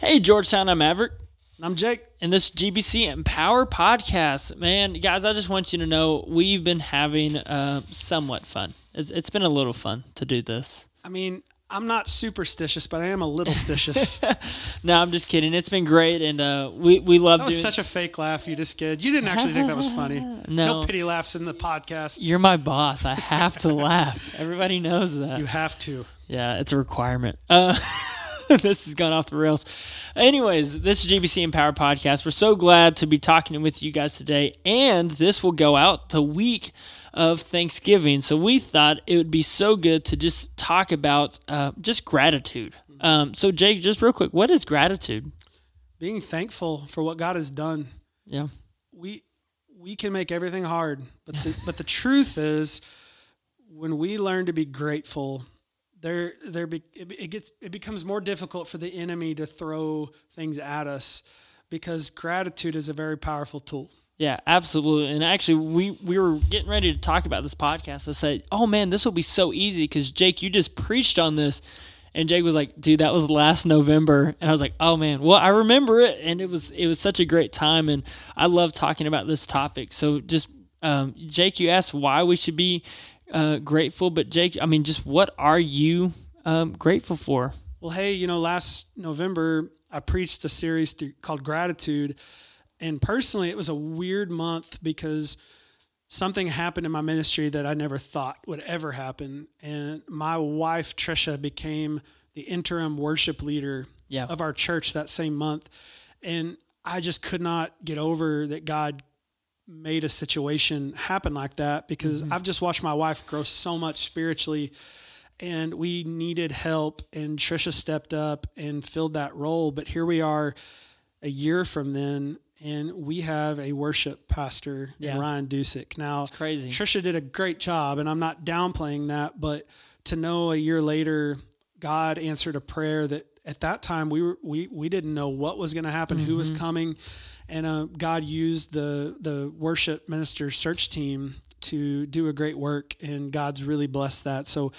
Hey, Georgetown, I'm Maverick. I'm Jake. And this GBC Empower podcast, man, guys, I just want you to know we've been having uh, somewhat fun. It's, it's been a little fun to do this. I mean, I'm not superstitious, but I am a little stitious. no, I'm just kidding. It's been great, and uh, we we love that was doing. such a fake laugh you just did. You didn't actually think that was funny. No. no pity laughs in the podcast. You're my boss. I have to laugh. Everybody knows that. You have to. Yeah, it's a requirement. Uh, this has gone off the rails. Anyways, this is GBC Empower Podcast. We're so glad to be talking with you guys today, and this will go out the week of Thanksgiving. So we thought it would be so good to just talk about uh, just gratitude. Um, so Jake, just real quick, what is gratitude? Being thankful for what God has done. Yeah, we we can make everything hard, but the, but the truth is, when we learn to be grateful, there there be, it, gets it becomes more difficult for the enemy to throw things at us because gratitude is a very powerful tool. Yeah, absolutely. And actually, we we were getting ready to talk about this podcast. I said, "Oh man, this will be so easy because Jake, you just preached on this." And Jake was like, "Dude, that was last November." And I was like, "Oh man, well, I remember it, and it was it was such a great time, and I love talking about this topic." So, just um, Jake, you asked why we should be uh, grateful, but Jake, I mean, just what are you um, grateful for? Well, hey, you know, last November I preached a series through, called Gratitude and personally, it was a weird month because something happened in my ministry that I never thought would ever happen. And my wife, Trisha, became the interim worship leader yeah. of our church that same month. And I just could not get over that God made a situation happen like that because mm-hmm. I've just watched my wife grow so much spiritually and we needed help and Trisha stepped up and filled that role but here we are a year from then and we have a worship pastor yeah. Ryan Dusick. Now, it's crazy. Trisha did a great job, and I'm not downplaying that, but to know a year later, God answered a prayer that at that time we were we we didn't know what was going to happen, mm-hmm. who was mm-hmm. coming, and uh, God used the the worship minister search team to do a great work, and God's really blessed that. So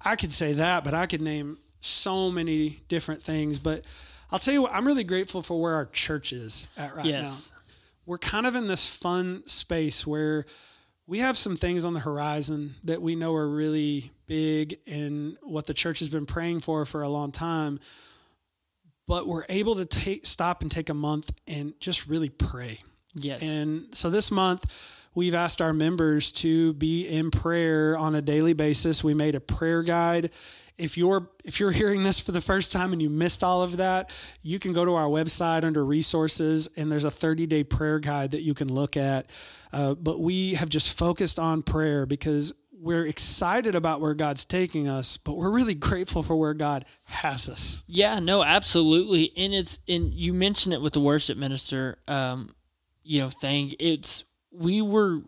I could say that, but I could name so many different things, but I'll tell you what, I'm really grateful for where our church is at right yes. now. We're kind of in this fun space where we have some things on the horizon that we know are really big and what the church has been praying for for a long time. But we're able to take stop and take a month and just really pray. Yes. And so this month we've asked our members to be in prayer on a daily basis. We made a prayer guide if you're if you're hearing this for the first time and you missed all of that, you can go to our website under resources and there's a 30 day prayer guide that you can look at. Uh, but we have just focused on prayer because we're excited about where God's taking us, but we're really grateful for where God has us. Yeah, no, absolutely. And it's and you mentioned it with the worship minister, um, you know, thing. It's we were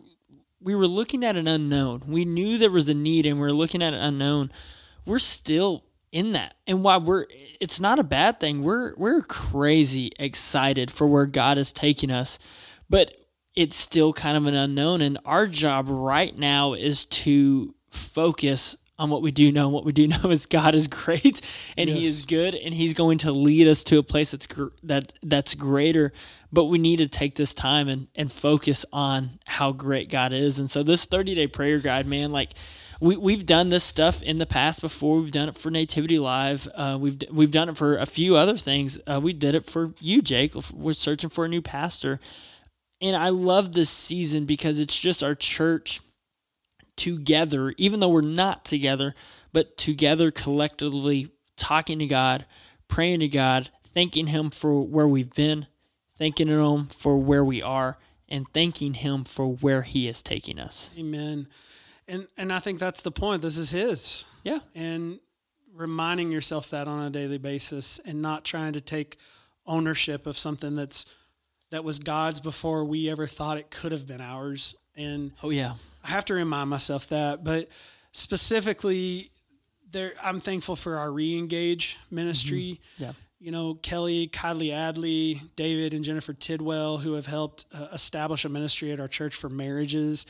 we were looking at an unknown. We knew there was a need, and we are looking at an unknown we're still in that. And while we're it's not a bad thing. We're we're crazy excited for where God is taking us. But it's still kind of an unknown and our job right now is to focus on what we do know. and What we do know is God is great and yes. He is good, and He's going to lead us to a place that's gr- that that's greater. But we need to take this time and and focus on how great God is. And so this thirty day prayer guide, man, like we we've done this stuff in the past before. We've done it for Nativity Live. Uh, we've we've done it for a few other things. Uh, we did it for you, Jake. We're searching for a new pastor, and I love this season because it's just our church together, even though we're not together, but together collectively talking to God, praying to God, thanking Him for where we've been, thanking Him for where we are, and thanking Him for where He is taking us. Amen and and I think that's the point. This is his. Yeah. And reminding yourself that on a daily basis and not trying to take ownership of something that's that was God's before we ever thought it could have been ours. And oh yeah. I have to remind myself that, but specifically there I'm thankful for our re-engage ministry. Mm-hmm. Yeah. You know, Kelly, Kylie Adley, David and Jennifer Tidwell who have helped uh, establish a ministry at our church for marriages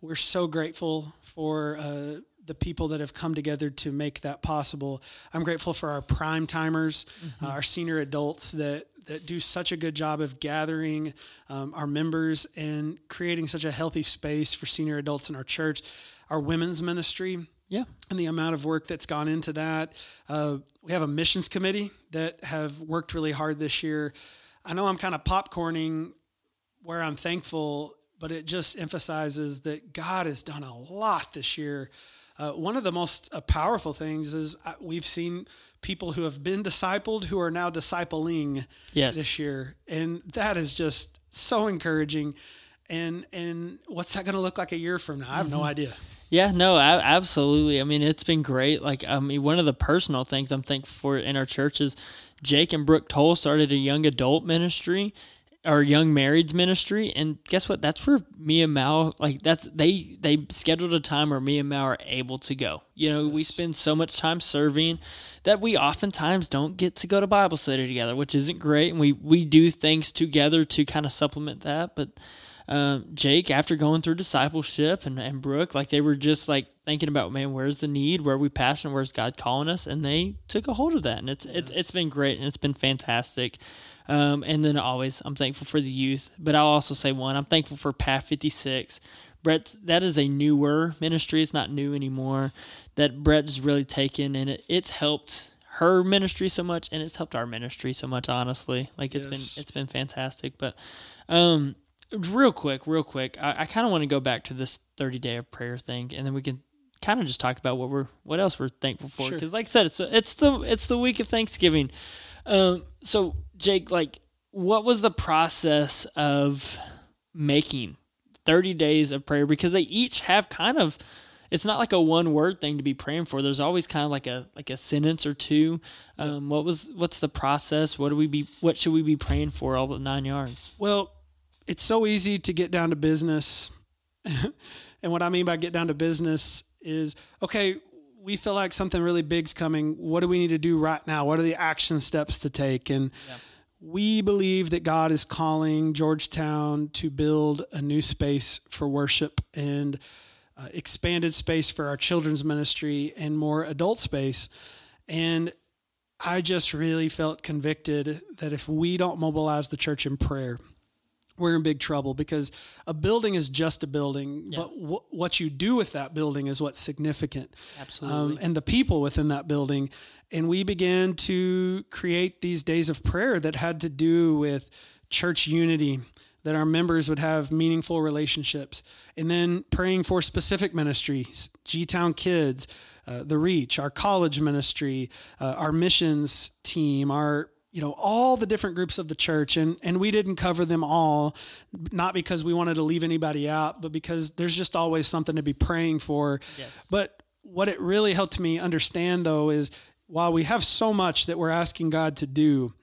we're so grateful for uh, the people that have come together to make that possible. I'm grateful for our prime timers, mm-hmm. uh, our senior adults that that do such a good job of gathering um, our members and creating such a healthy space for senior adults in our church. Our women's ministry, yeah, and the amount of work that's gone into that. Uh, we have a missions committee that have worked really hard this year. I know I'm kind of popcorning where I'm thankful, but it just emphasizes that God has done a lot this year. Uh, one of the most uh, powerful things is uh, we've seen people who have been discipled who are now discipling yes. this year, and that is just so encouraging. And and what's that going to look like a year from now? I have mm-hmm. no idea. Yeah, no, I, absolutely. I mean, it's been great. Like, I mean, one of the personal things I'm thankful for in our church is Jake and Brooke Toll started a young adult ministry or young marrieds ministry and guess what that's where me and mal like that's they they scheduled a time where me and mal are able to go you know yes. we spend so much time serving that we oftentimes don't get to go to bible study together which isn't great and we we do things together to kind of supplement that but um, Jake, after going through discipleship, and, and Brooke, like they were just like thinking about, man, where's the need? Where are we passionate? Where's God calling us? And they took a hold of that, and it's yes. it's it's been great, and it's been fantastic. Um, and then always, I'm thankful for the youth, but I'll also say one, I'm thankful for Path 56. Brett, that is a newer ministry. It's not new anymore. That Brett has really taken, and it, it's helped her ministry so much, and it's helped our ministry so much. Honestly, like it's yes. been it's been fantastic. But um, real quick, real quick, I, I kind of want to go back to this 30 day of prayer thing, and then we can kind of just talk about what we're what else we're thankful for. Because, sure. like I said, it's a, it's the it's the week of Thanksgiving. Um, so Jake, like, what was the process of making 30 days of prayer? Because they each have kind of it's not like a one word thing to be praying for. There's always kind of like a like a sentence or two. Um, what was what's the process? What do we be what should we be praying for all the nine yards? Well, it's so easy to get down to business. and what I mean by get down to business is okay, we feel like something really big's coming. What do we need to do right now? What are the action steps to take? And yeah. we believe that God is calling Georgetown to build a new space for worship and uh, expanded space for our children's ministry and more adult space. And I just really felt convicted that if we don't mobilize the church in prayer, we're in big trouble because a building is just a building, yeah. but w- what you do with that building is what's significant. Absolutely. Um, and the people within that building. And we began to create these days of prayer that had to do with church unity, that our members would have meaningful relationships, and then praying for specific ministries, G Town Kids. Uh, the Reach, our college ministry, uh, our missions team, our you know all the different groups of the church and and we didn't cover them all not because we wanted to leave anybody out but because there's just always something to be praying for yes. but what it really helped me understand though is while we have so much that we're asking God to do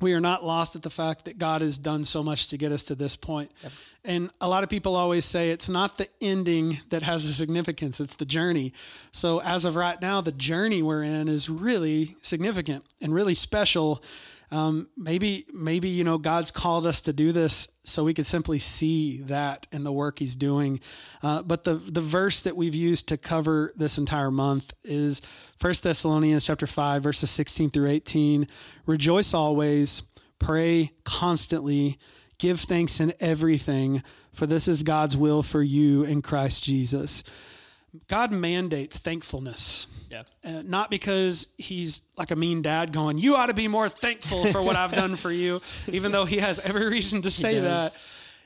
we are not lost at the fact that God has done so much to get us to this point. Yep. And a lot of people always say it's not the ending that has a significance, it's the journey. So, as of right now, the journey we're in is really significant and really special um, maybe maybe you know God's called us to do this so we could simply see that in the work He's doing. Uh, but the the verse that we've used to cover this entire month is First Thessalonians chapter five verses sixteen through eighteen. Rejoice always, pray constantly, give thanks in everything, for this is God's will for you in Christ Jesus. God mandates thankfulness. Yeah. Uh, not because he's like a mean dad going, you ought to be more thankful for what I've done for you, even though he has every reason to say he that.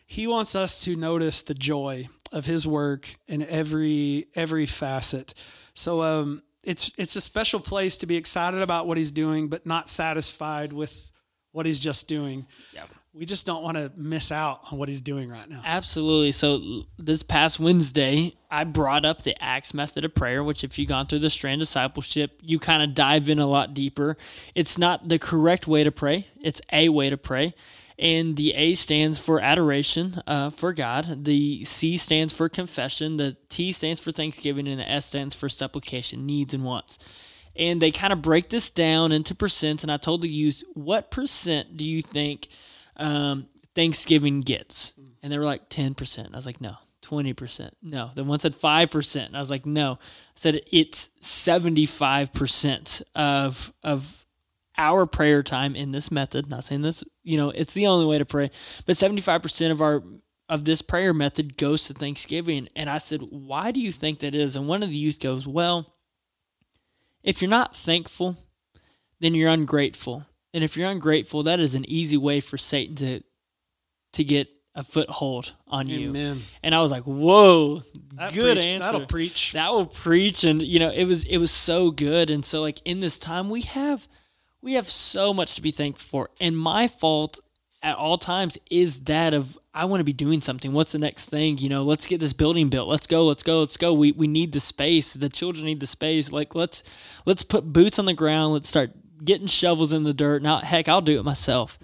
He wants us to notice the joy of his work in every every facet. So um, it's it's a special place to be excited about what he's doing, but not satisfied with what he's just doing. Yeah we just don't want to miss out on what he's doing right now. Absolutely. So this past Wednesday, I brought up the Acts method of prayer, which if you've gone through the strand discipleship, you kind of dive in a lot deeper. It's not the correct way to pray. It's a way to pray. And the A stands for adoration uh, for God. The C stands for confession. The T stands for thanksgiving. And the S stands for supplication, needs and wants and they kind of break this down into percents. And I told the youth, what percent do you think um, Thanksgiving gets? And they were like 10%. I was like, no, 20%. No. Then one said 5%. I was like, no. I said it's 75% of of our prayer time in this method. Not saying this, you know, it's the only way to pray, but 75% of our of this prayer method goes to Thanksgiving. And I said, why do you think that is? And one of the youth goes, well, if you're not thankful, then you're ungrateful. And if you're ungrateful, that is an easy way for Satan to to get a foothold on you. And I was like, "Whoa, That good preach- answer." That'll preach. That will preach, and you know, it was it was so good. And so, like in this time, we have we have so much to be thankful for. And my fault at all times is that of I want to be doing something. What's the next thing? You know, let's get this building built. Let's go. Let's go. Let's go. We we need the space. The children need the space. Like let's let's put boots on the ground. Let's start getting shovels in the dirt. Now, heck, I'll do it myself.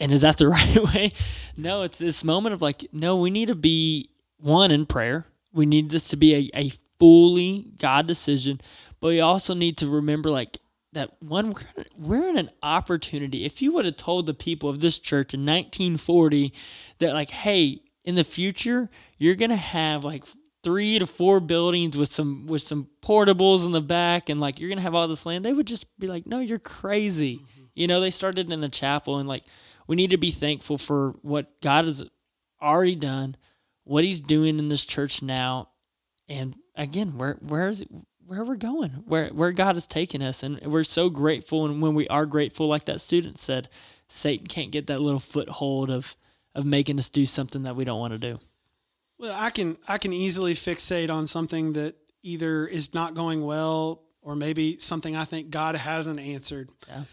And is that the right way? No, it's this moment of like, no, we need to be one in prayer. We need this to be a, a fully God decision, but we also need to remember like that one we're, we're in an opportunity. If you would have told the people of this church in 1940 that like, hey, in the future you're gonna have like three to four buildings with some with some portables in the back and like you're gonna have all this land, they would just be like, no, you're crazy. Mm-hmm. You know, they started in the chapel and like we need to be thankful for what God has already done, what He's doing in this church now, and again, where where is it? Where we're going, where where God is taking us, and we're so grateful. And when we are grateful, like that student said, Satan can't get that little foothold of of making us do something that we don't want to do. Well, I can I can easily fixate on something that either is not going well or maybe something I think God hasn't answered. Yeah.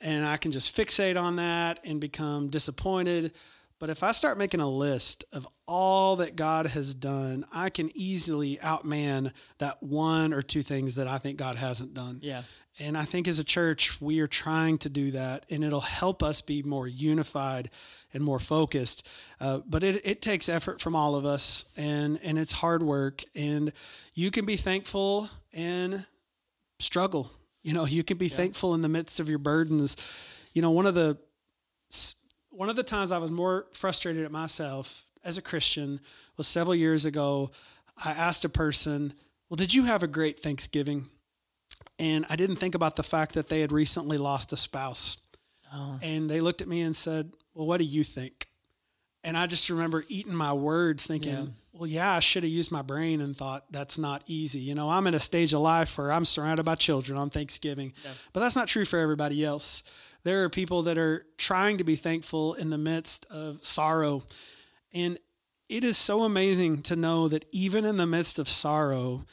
And I can just fixate on that and become disappointed. But if I start making a list of all that God has done, I can easily outman that one or two things that I think God hasn't done. Yeah, And I think as a church, we are trying to do that, and it'll help us be more unified and more focused. Uh, but it, it takes effort from all of us, and, and it's hard work. And you can be thankful and struggle. You know, you can be thankful in the midst of your burdens. You know, one of the one of the times I was more frustrated at myself as a Christian was several years ago. I asked a person, "Well, did you have a great Thanksgiving?" And I didn't think about the fact that they had recently lost a spouse. Oh. And they looked at me and said, Well, what do you think? And I just remember eating my words, thinking, Yeah. Well, yeah, I should have used my brain and thought that's not easy. You know, I'm in a stage of life where I'm surrounded by children on Thanksgiving, but that's not true for everybody else. There are people that are trying to be thankful in the midst of sorrow. And it is so amazing to know that even in the midst of sorrow,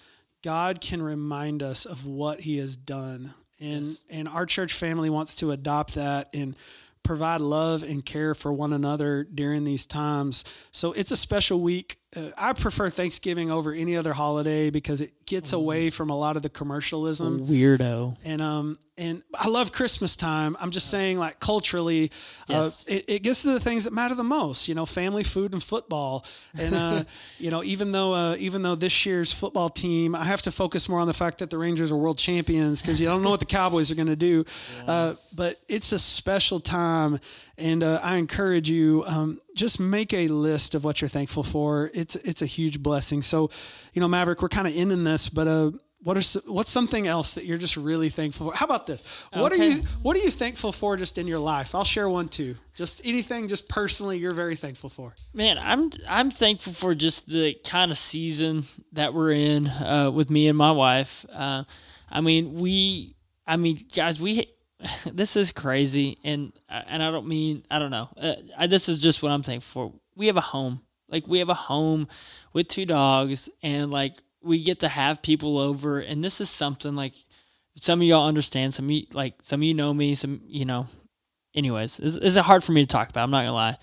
God can remind us of what he has done. And and our church family wants to adopt that and provide love and care for one another during these times. So it's a special week. Uh, I prefer Thanksgiving over any other holiday because it gets away from a lot of the commercialism weirdo. and um and I love Christmas time. I'm just saying, like culturally, Yes. uh, it, it gets to the things that matter the most. You know, family, food, and football. And uh, you know, even though uh, even though this year's football team, I have to focus more on the fact that the Rangers are world champions because you don't know what the Cowboys are going to do. Uh, but it's a special time, and uh, I encourage you um, just make a list of what you're thankful for. It's it's a huge blessing. So, you know, Maverick, we're kind of ending this, but uh, what are what's something else that you're just really thankful for? How about this? What are you what are you thankful for just in your life? I'll share one too. Just anything, just personally, you're very thankful for. Man, I'm I'm thankful for just the kind of season that we're in uh, with me and my wife. Uh, I mean, we, I mean, guys, we, this is crazy, and and I don't mean I don't know. Uh, I, this is just what I'm thankful for. We have a home, like we have a home with two dogs, and like we get to have people over, and this is something like some of y'all understand. Some of you, like some of you know me. Some you know. Anyways, it's, it's hard for me to talk about. I'm not gonna lie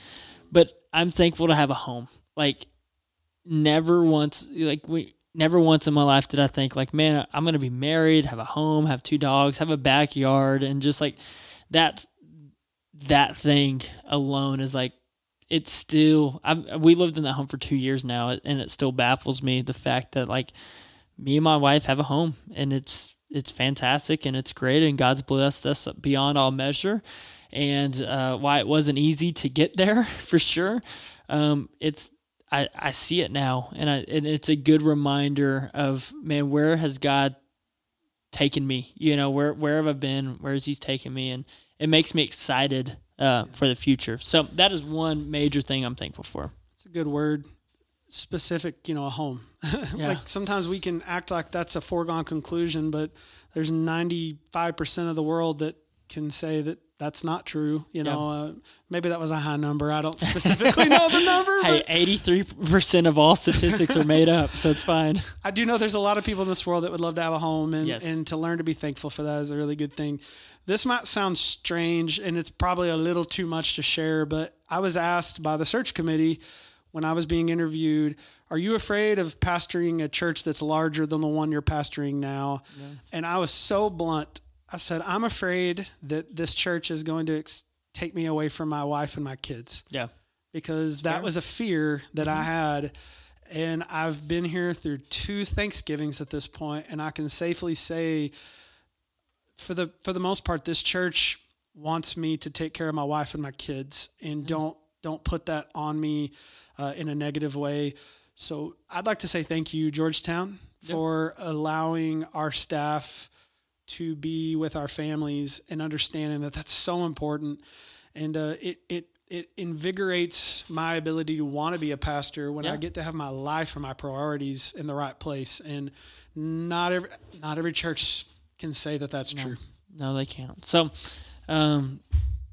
but I'm thankful to have a home. Like never once like we never once in my life did I think like man I'm going to be married, have a home, have two dogs, have a backyard and just like that that thing alone is like it's still I've, we lived in that home for 2 years now and it still baffles me the fact that like me and my wife have a home and it's it's fantastic and it's great and God's blessed us beyond all measure and uh, why it wasn't easy to get there for sure um, it's I, I see it now, and I and it's a good reminder of man, where has God taken me? You know, where where have I been? Where has He taken me? And it makes me excited uh, for the future. So that is one major thing I'm thankful for. It's a good word. Specific, you know, a home. Yeah. like sometimes we can act like that's a foregone conclusion, but there's 95% of the world that can say that that's not true. You know, uh, maybe that was a high number. I don't specifically know the number, Hey, eighty three percent of all statistics are made up, so it's fine. I do know there's a lot of people in this world that would love to have a home and, Yes. and to learn to be thankful for that is a really good thing. This might sound strange and it's probably a little too much to share, but I was asked by the search committee when I was being interviewed, are you afraid of pastoring a church that's larger than the one you're pastoring now? And I was so blunt. I said, I'm afraid that this church is going to ex- take me away from my wife and my kids. Yeah, because that was a fear that I had. And I've been here through two Thanksgivings at this point, and I can safely say, for the for the most part, this church wants me to take care of my wife and my kids, and don't don't put that on me uh, in a negative way. So I'd like to say thank you, Georgetown, for allowing our staff to be with our families and understanding that that's so important and uh, it it it invigorates my ability to want to be a pastor when I get to have my life and my priorities in the right place and not every not every church can say that that's true no, they can't. So, um,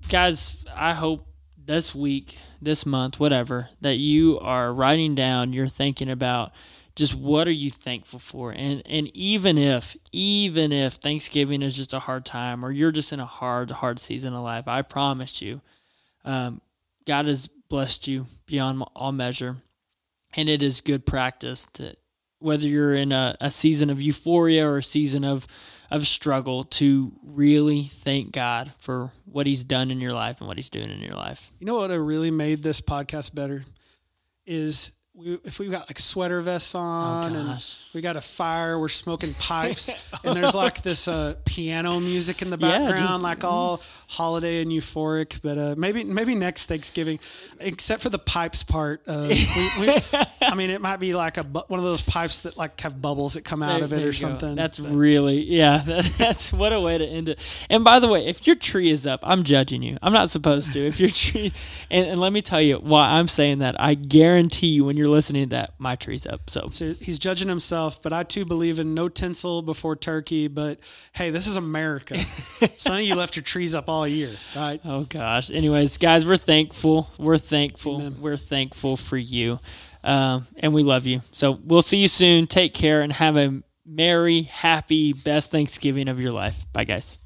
guys, I hope this week, this month, whatever, that you are writing down. You're thinking about just what are you thankful for, and and even if even if Thanksgiving is just a hard time, or you're just in a hard hard season of life, I promise you, um, God has blessed you beyond all measure, and it is good practice to whether you're in a, a season of euphoria or a season of of struggle to really thank God for what He's done in your life and what He's doing in your life. you know what have really made this podcast better is we, if we've got like sweater vests on and we got a fire, we're smoking pipes, and there's like this uh, piano music in the Yeah, background, just- like all holiday and euphoric. But uh, maybe maybe next Thanksgiving, except for the pipes part, uh, we, we, I mean, it might be like a one of those pipes that like have bubbles that come out There- of it or you go. something. That's But really yeah. That, that's what a way to end it. And by the way, if your tree is up, I'm judging you. I'm not supposed to. If your tree, and, and let me tell you why I'm saying that. I guarantee you, when you're listening to that, my tree's up. So So he's judging himself, but I too believe in no tinsel before turkey. But hey, this is America. Some of you left your trees up all year, right? Oh gosh. Anyways, guys, we're thankful. We're thankful. Amen. We're thankful for you, um, and we love you. So we'll see you soon. Take care and have a merry, happy, best Thanksgiving of your life. Bye, guys.